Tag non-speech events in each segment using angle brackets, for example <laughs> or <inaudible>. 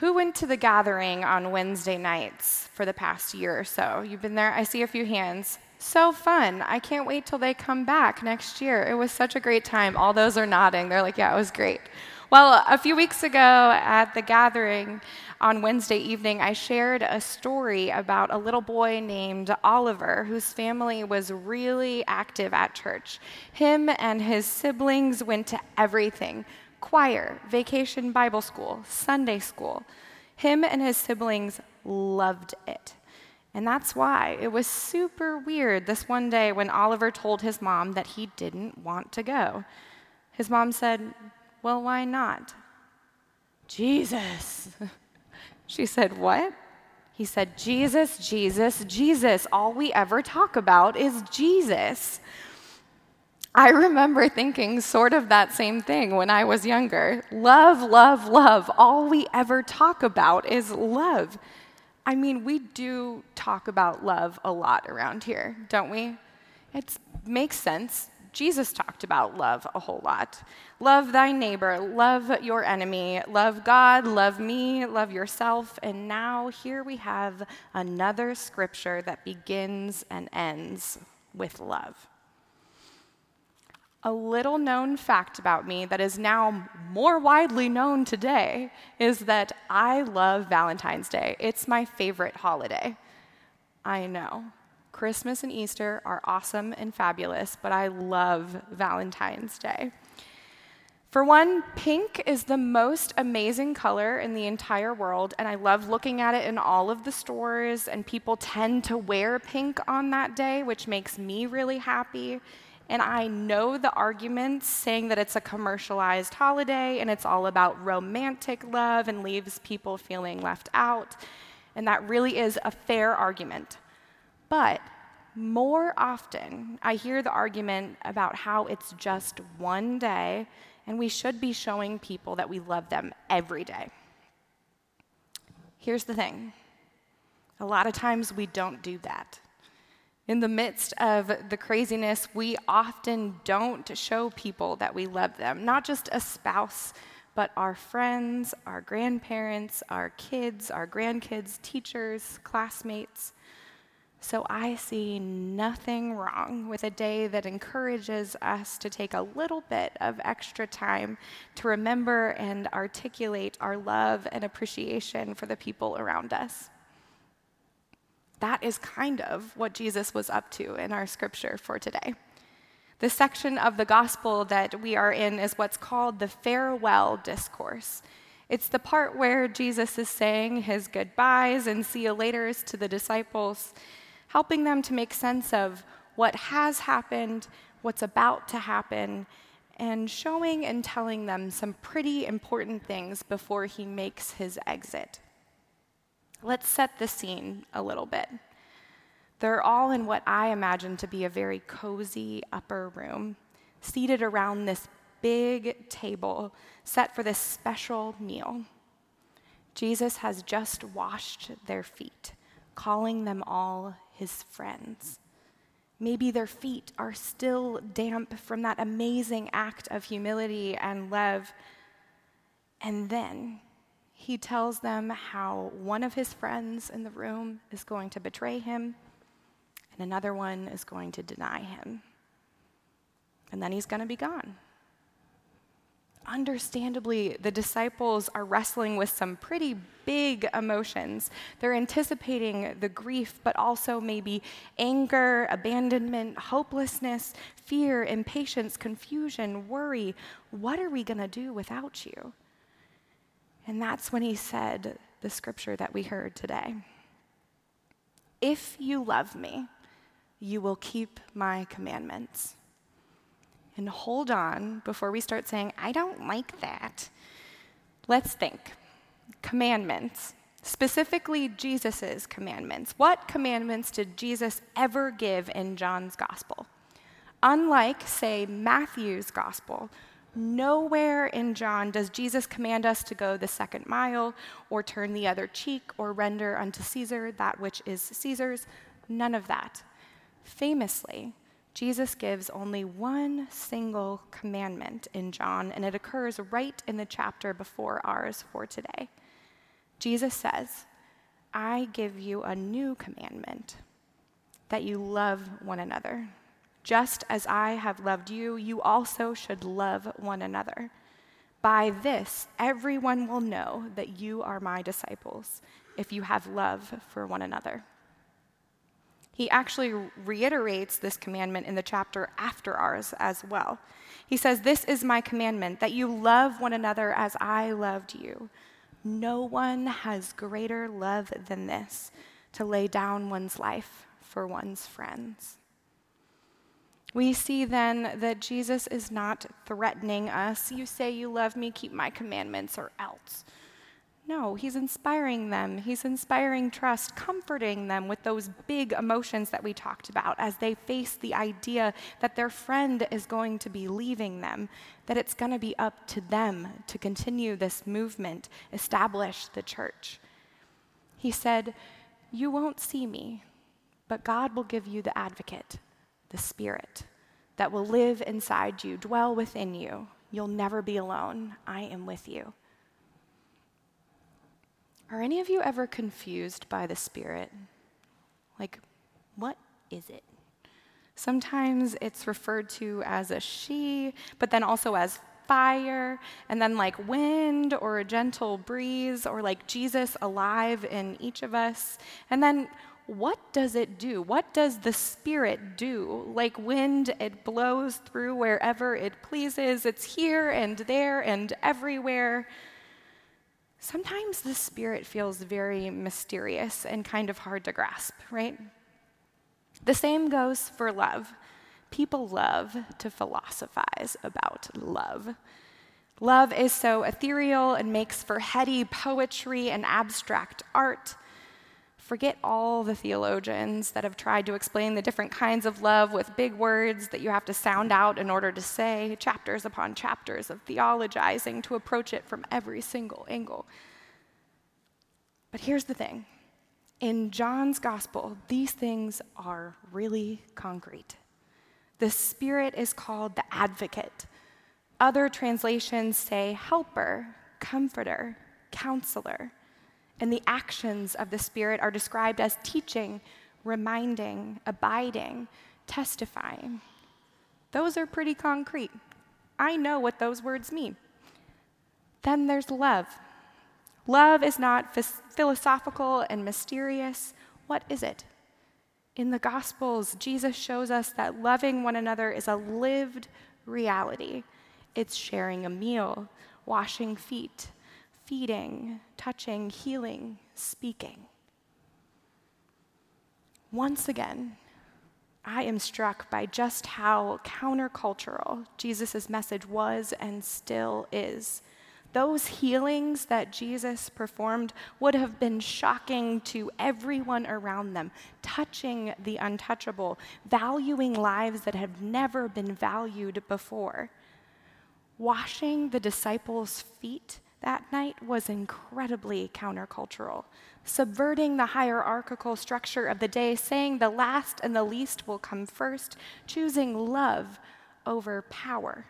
Who went to the gathering on Wednesday nights for the past year or so? You've been there? I see a few hands. So fun. I can't wait till they come back next year. It was such a great time. All those are nodding. They're like, yeah, it was great. Well, a few weeks ago at the gathering on Wednesday evening, I shared a story about a little boy named Oliver whose family was really active at church. Him and his siblings went to everything choir, vacation Bible school, Sunday school. Him and his siblings loved it. And that's why it was super weird this one day when Oliver told his mom that he didn't want to go. His mom said, Well, why not? Jesus. <laughs> she said, What? He said, Jesus, Jesus, Jesus. All we ever talk about is Jesus. <laughs> I remember thinking sort of that same thing when I was younger. Love, love, love. All we ever talk about is love. I mean, we do talk about love a lot around here, don't we? It makes sense. Jesus talked about love a whole lot. Love thy neighbor, love your enemy, love God, love me, love yourself. And now here we have another scripture that begins and ends with love. A little known fact about me that is now more widely known today is that I love Valentine's Day. It's my favorite holiday. I know. Christmas and Easter are awesome and fabulous, but I love Valentine's Day. For one, pink is the most amazing color in the entire world, and I love looking at it in all of the stores, and people tend to wear pink on that day, which makes me really happy. And I know the arguments saying that it's a commercialized holiday and it's all about romantic love and leaves people feeling left out. And that really is a fair argument. But more often, I hear the argument about how it's just one day and we should be showing people that we love them every day. Here's the thing a lot of times we don't do that. In the midst of the craziness, we often don't show people that we love them, not just a spouse, but our friends, our grandparents, our kids, our grandkids, teachers, classmates. So I see nothing wrong with a day that encourages us to take a little bit of extra time to remember and articulate our love and appreciation for the people around us. That is kind of what Jesus was up to in our scripture for today. The section of the gospel that we are in is what's called the farewell discourse. It's the part where Jesus is saying his goodbyes and see you laters to the disciples, helping them to make sense of what has happened, what's about to happen, and showing and telling them some pretty important things before he makes his exit. Let's set the scene a little bit. They're all in what I imagine to be a very cozy upper room, seated around this big table set for this special meal. Jesus has just washed their feet, calling them all his friends. Maybe their feet are still damp from that amazing act of humility and love. And then he tells them how one of his friends in the room is going to betray him, and another one is going to deny him. And then he's going to be gone. Understandably, the disciples are wrestling with some pretty big emotions. They're anticipating the grief, but also maybe anger, abandonment, hopelessness, fear, impatience, confusion, worry. What are we going to do without you? And that's when he said the scripture that we heard today If you love me, you will keep my commandments. And hold on before we start saying, I don't like that. Let's think. Commandments, specifically Jesus' commandments. What commandments did Jesus ever give in John's gospel? Unlike, say, Matthew's gospel, Nowhere in John does Jesus command us to go the second mile or turn the other cheek or render unto Caesar that which is Caesar's. None of that. Famously, Jesus gives only one single commandment in John, and it occurs right in the chapter before ours for today. Jesus says, I give you a new commandment that you love one another. Just as I have loved you, you also should love one another. By this, everyone will know that you are my disciples if you have love for one another. He actually reiterates this commandment in the chapter after ours as well. He says, This is my commandment, that you love one another as I loved you. No one has greater love than this to lay down one's life for one's friends. We see then that Jesus is not threatening us. You say you love me, keep my commandments, or else. No, he's inspiring them. He's inspiring trust, comforting them with those big emotions that we talked about as they face the idea that their friend is going to be leaving them, that it's going to be up to them to continue this movement, establish the church. He said, You won't see me, but God will give you the advocate, the Spirit, that will live inside you, dwell within you. You'll never be alone. I am with you. Are any of you ever confused by the Spirit? Like, what is it? Sometimes it's referred to as a she, but then also as fire, and then like wind or a gentle breeze, or like Jesus alive in each of us. And then what does it do? What does the Spirit do? Like wind, it blows through wherever it pleases, it's here and there and everywhere. Sometimes the Spirit feels very mysterious and kind of hard to grasp, right? The same goes for love. People love to philosophize about love. Love is so ethereal and makes for heady poetry and abstract art. Forget all the theologians that have tried to explain the different kinds of love with big words that you have to sound out in order to say, chapters upon chapters of theologizing to approach it from every single angle. But here's the thing in John's gospel, these things are really concrete. The Spirit is called the advocate. Other translations say helper, comforter, counselor and the actions of the Spirit are described as teaching, reminding, abiding, testifying. Those are pretty concrete. I know what those words mean. Then there's love. Love is not philosophical and mysterious. What is it? In the Gospels, Jesus shows us that loving one another is a lived reality. It's sharing a meal, washing feet, feeding, touching, healing, speaking. Once again, I am struck by just how countercultural Jesus' message was and still is. Those healings that Jesus performed would have been shocking to everyone around them, touching the untouchable, valuing lives that have never been valued before. Washing the disciples' feet that night was incredibly countercultural, subverting the hierarchical structure of the day, saying the last and the least will come first, choosing love over power.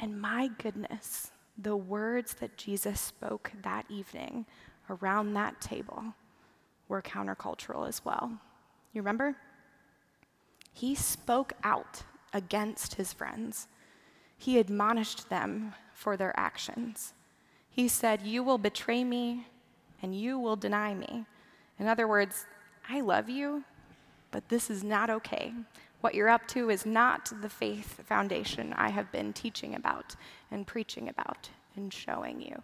And my goodness, the words that Jesus spoke that evening around that table were countercultural as well. You remember? He spoke out against his friends. He admonished them for their actions. He said, You will betray me and you will deny me. In other words, I love you, but this is not okay. What you're up to is not the faith foundation I have been teaching about and preaching about and showing you.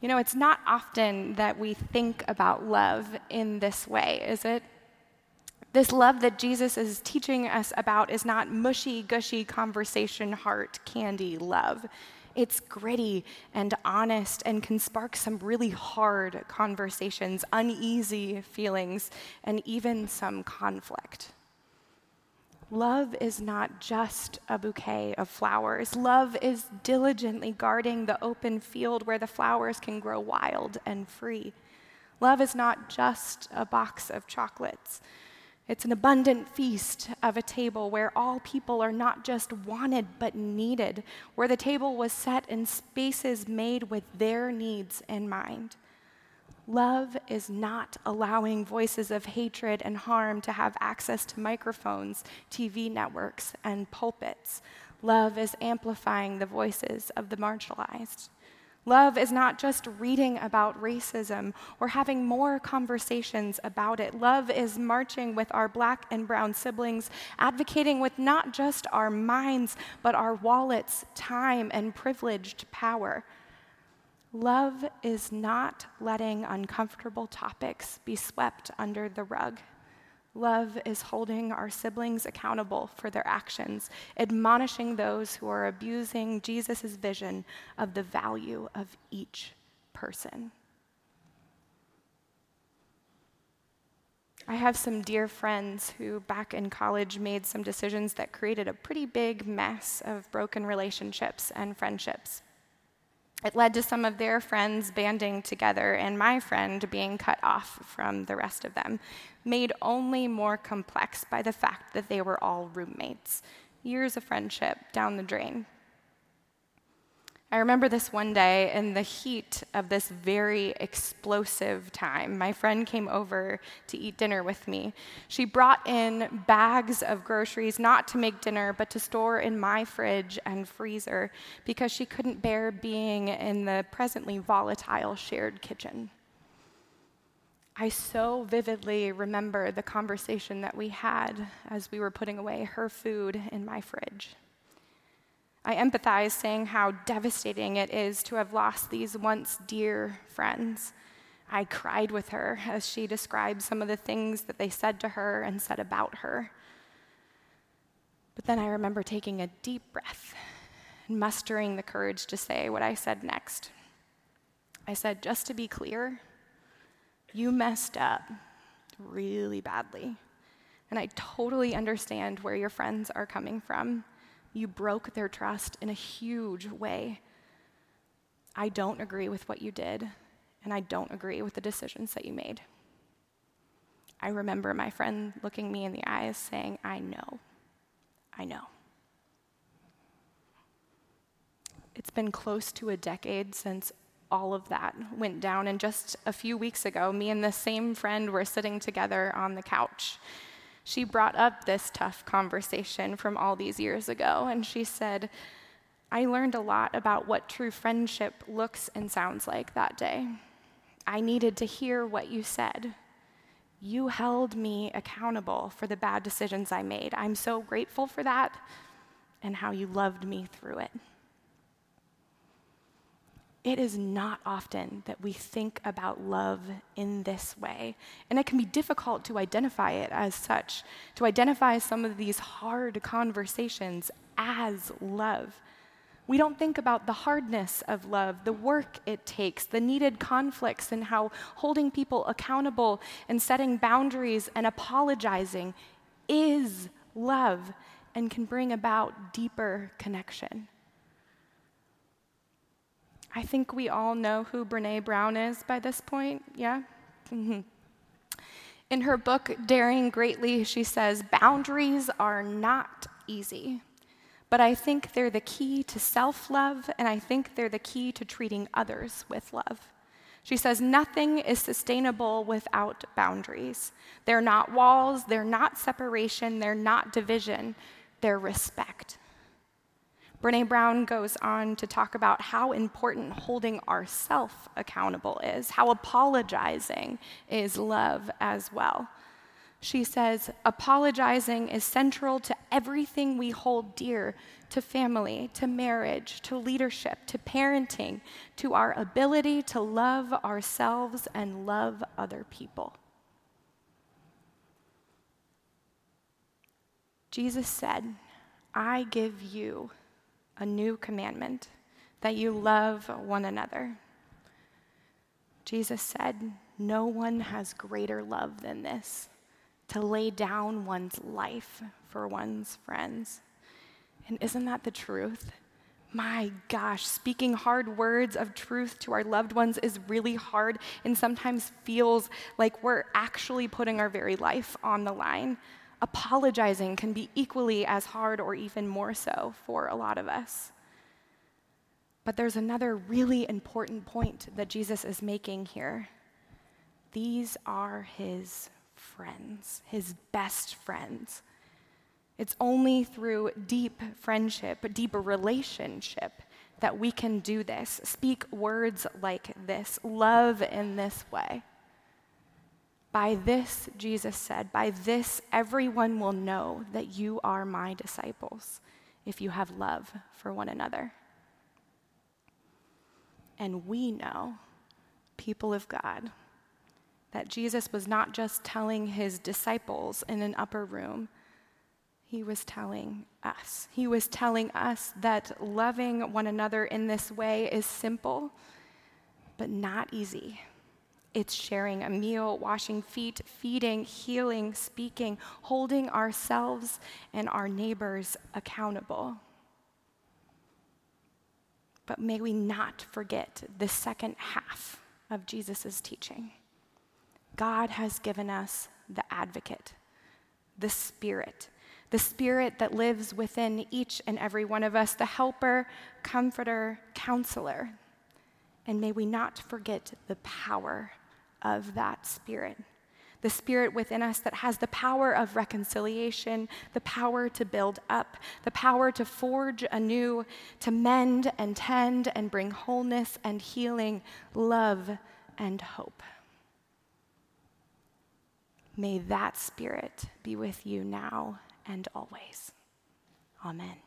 You know, it's not often that we think about love in this way, is it? This love that Jesus is teaching us about is not mushy, gushy conversation, heart, candy love. It's gritty and honest and can spark some really hard conversations, uneasy feelings, and even some conflict. Love is not just a bouquet of flowers. Love is diligently guarding the open field where the flowers can grow wild and free. Love is not just a box of chocolates. It's an abundant feast of a table where all people are not just wanted but needed, where the table was set in spaces made with their needs in mind. Love is not allowing voices of hatred and harm to have access to microphones, TV networks, and pulpits. Love is amplifying the voices of the marginalized. Love is not just reading about racism or having more conversations about it. Love is marching with our black and brown siblings, advocating with not just our minds, but our wallets, time, and privileged power. Love is not letting uncomfortable topics be swept under the rug. Love is holding our siblings accountable for their actions, admonishing those who are abusing Jesus' vision of the value of each person. I have some dear friends who, back in college, made some decisions that created a pretty big mess of broken relationships and friendships. It led to some of their friends banding together and my friend being cut off from the rest of them, made only more complex by the fact that they were all roommates. Years of friendship down the drain. I remember this one day in the heat of this very explosive time. My friend came over to eat dinner with me. She brought in bags of groceries, not to make dinner, but to store in my fridge and freezer because she couldn't bear being in the presently volatile shared kitchen. I so vividly remember the conversation that we had as we were putting away her food in my fridge. I empathize, saying how devastating it is to have lost these once dear friends. I cried with her as she described some of the things that they said to her and said about her. But then I remember taking a deep breath and mustering the courage to say what I said next. I said, just to be clear, you messed up really badly. And I totally understand where your friends are coming from. You broke their trust in a huge way. I don't agree with what you did, and I don't agree with the decisions that you made. I remember my friend looking me in the eyes saying, I know, I know. It's been close to a decade since all of that went down, and just a few weeks ago, me and the same friend were sitting together on the couch she brought up this tough conversation from all these years ago, and she said, I learned a lot about what true friendship looks and sounds like that day. I needed to hear what you said. You held me accountable for the bad decisions I made. I'm so grateful for that and how you loved me through it it is not often that we think about love in this way. And it can be difficult to identify it as such, to identify some of these hard conversations as love. We don't think about the hardness of love, the work it takes, the needed conflicts, and how holding people accountable and setting boundaries and apologizing is love and can bring about deeper connection. I think we all know who Brene Brown is by this point, yeah? Mm-hmm. <laughs> In her book, Daring Greatly, she says, Boundaries are not easy, but I think they're the key to self love, and I think they're the key to treating others with love. She says, Nothing is sustainable without boundaries. They're not walls, they're not separation, they're not division, they're respect. Brene Brown goes on to talk about how important holding ourself accountable is, how apologizing is love as well. She says, apologizing is central to everything we hold dear to family, to marriage, to leadership, to parenting, to our ability to love ourselves and love other people. Jesus said, I give you a new commandment that you love one another. Jesus said, No one has greater love than this to lay down one's life for one's friends. And isn't that the truth? My gosh, speaking hard words of truth to our loved ones is really hard and sometimes feels like we're actually putting our very life on the line. Apologizing can be equally as hard or even more so for a lot of us. But there's another really important point that Jesus is making here. These are his friends, his best friends. It's only through deep friendship, deep relationship, that we can do this. Speak words like this, love in this way. By this, Jesus said, by this everyone will know that you are my disciples if you have love for one another. And we know, people of God, that Jesus was not just telling his disciples in an upper room he was telling us. He was telling us that loving one another in this way is simple, but not easy. It's sharing a meal, washing feet, feeding, healing, speaking, holding ourselves and our neighbors accountable. But may we not forget the second half of Jesus' teaching. God has given us the advocate, the Spirit the Spirit that lives within each and every one of us, the helper, comforter, counselor. And may we not forget the power of that Spirit. The Spirit within us that has the power of reconciliation, the power to build up, the power to forge anew, to mend and tend and bring wholeness and healing, love and hope. May that Spirit be with you now and always. Amen.